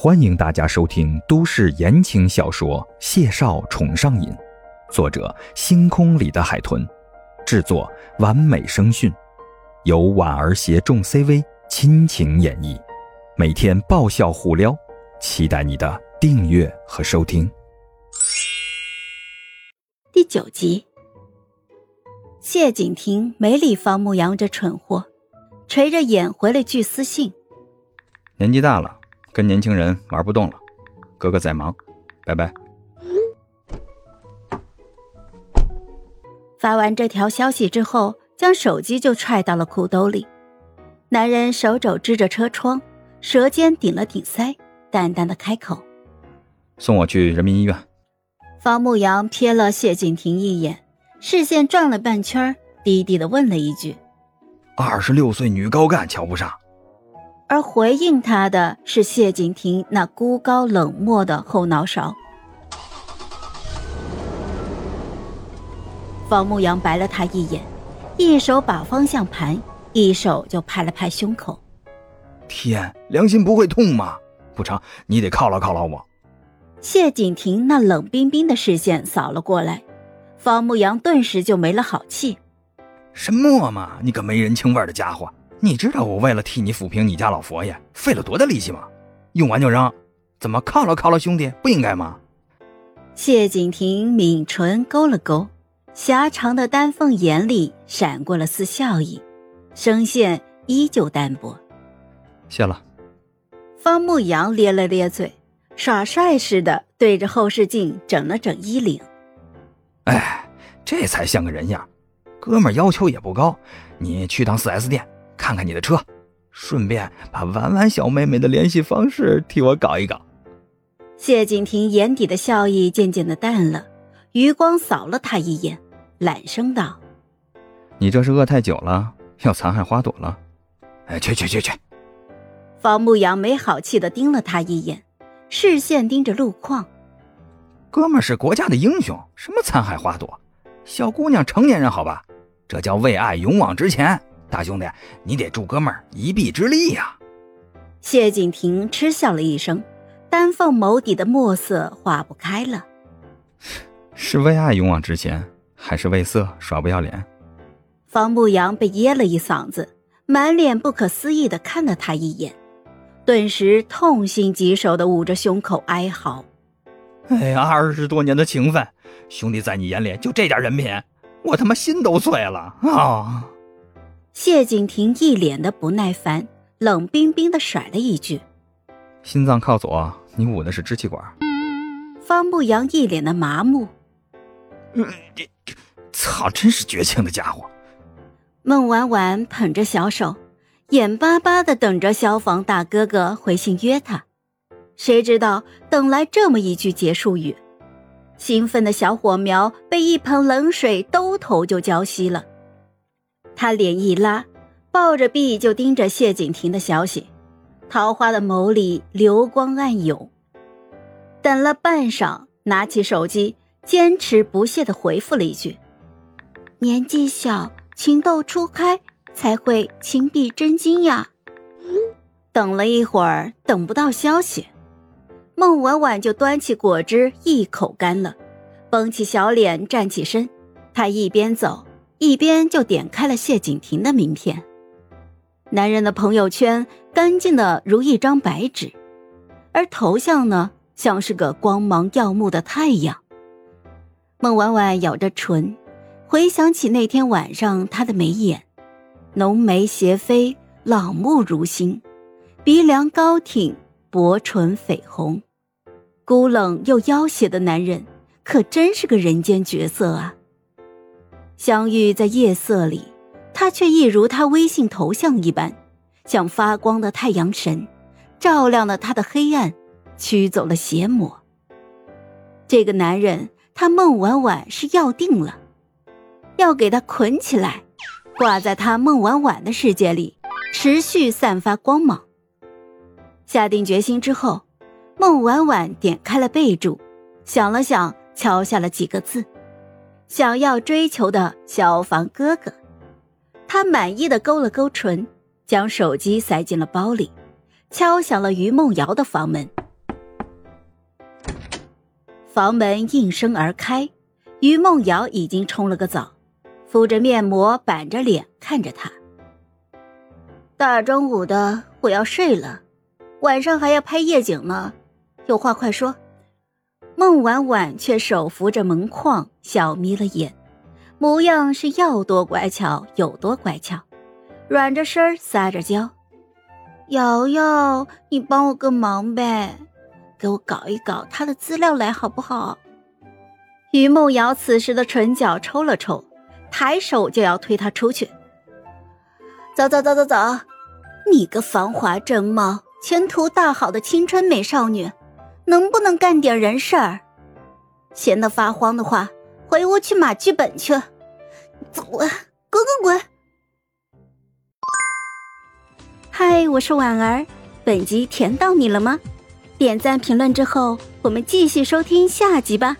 欢迎大家收听都市言情小说《谢少宠上瘾》，作者：星空里的海豚，制作：完美声讯，由婉儿携众 CV 亲情演绎，每天爆笑互撩，期待你的订阅和收听。第九集，谢景亭没理方牧阳这蠢货，垂着眼回了句私信：“年纪大了。”跟年轻人玩不动了，哥哥在忙，拜拜。发完这条消息之后，将手机就揣到了裤兜里。男人手肘支着车窗，舌尖顶了顶腮，淡淡的开口：“送我去人民医院。”方牧阳瞥了谢景亭一眼，视线转了半圈，低低的问了一句：“二十六岁女高干瞧不上？”而回应他的是谢景亭那孤高冷漠的后脑勺。方牧阳白了他一眼，一手把方向盘，一手就拍了拍胸口。天，良心不会痛吗？不成，你得犒劳犒劳我。谢景亭那冷冰冰的视线扫了过来，方牧阳顿时就没了好气。什么嘛，你个没人情味的家伙！你知道我为了替你抚平你家老佛爷费了多大力气吗？用完就扔，怎么犒劳犒劳兄弟不应该吗？谢景亭抿唇勾了勾，狭长的丹凤眼里闪过了丝笑意，声线依旧淡薄。谢了。方牧阳咧了咧嘴，耍帅似的对着后视镜整了整衣领。哎，这才像个人样。哥们要求也不高，你去趟四 S 店。看看你的车，顺便把婉婉小妹妹的联系方式替我搞一搞。谢景亭眼底的笑意渐渐的淡了，余光扫了他一眼，懒声道：“你这是饿太久了，要残害花朵了。”哎，去去去去！方牧阳没好气的盯了他一眼，视线盯着路况。哥们是国家的英雄，什么残害花朵？小姑娘成年人好吧？这叫为爱勇往直前。大兄弟，你得助哥们儿一臂之力呀！谢景亭嗤笑了一声，丹凤眸底的墨色化不开了。是为爱勇往直前，还是为色耍不要脸？方牧阳被噎了一嗓子，满脸不可思议的看了他一眼，顿时痛心疾首的捂着胸口哀嚎：“哎呀，二十多年的情分，兄弟在你眼里就这点人品，我他妈心都碎了啊！”谢景亭一脸的不耐烦，冷冰冰的甩了一句：“心脏靠左，你捂的是支气管。”方牧阳一脸的麻木：“嗯，操，真是绝情的家伙！”孟婉婉捧着小手，眼巴巴的等着消防大哥哥回信约她，谁知道等来这么一句结束语，兴奋的小火苗被一盆冷水兜头就浇熄了。他脸一拉，抱着臂就盯着谢景亭的消息，桃花的眸里流光暗涌。等了半晌，拿起手机，坚持不懈的回复了一句：“年纪小，情窦初开，才会情比真金呀。”等了一会儿，等不到消息，孟婉婉就端起果汁一口干了，绷起小脸站起身，她一边走。一边就点开了谢景亭的名片，男人的朋友圈干净的如一张白纸，而头像呢像是个光芒耀目的太阳。孟婉婉咬着唇，回想起那天晚上他的眉眼，浓眉斜飞，老目如星，鼻梁高挺，薄唇绯红，孤冷又妖邪的男人，可真是个人间绝色啊！相遇在夜色里，他却一如他微信头像一般，像发光的太阳神，照亮了他的黑暗，驱走了邪魔。这个男人，他孟婉婉是要定了，要给他捆起来，挂在他孟婉婉的世界里，持续散发光芒。下定决心之后，孟婉婉点开了备注，想了想，敲下了几个字。想要追求的消防哥哥，他满意的勾了勾唇，将手机塞进了包里，敲响了于梦瑶的房门。房门应声而开，于梦瑶已经冲了个澡，敷着面膜，板着脸看着他。大中午的，我要睡了，晚上还要拍夜景呢，有话快说。孟婉婉却手扶着门框，笑眯了眼，模样是要多乖巧有多乖巧，软着身撒着娇。瑶瑶，你帮我个忙呗，给我搞一搞他的资料来好不好？于梦瑶此时的唇角抽了抽，抬手就要推他出去。走走走走走，你个繁华正茂、前途大好的青春美少女！能不能干点人事儿？闲得发慌的话，回屋去码剧本去。走啊，滚滚滚！嗨，我是婉儿，本集甜到你了吗？点赞评论之后，我们继续收听下集吧。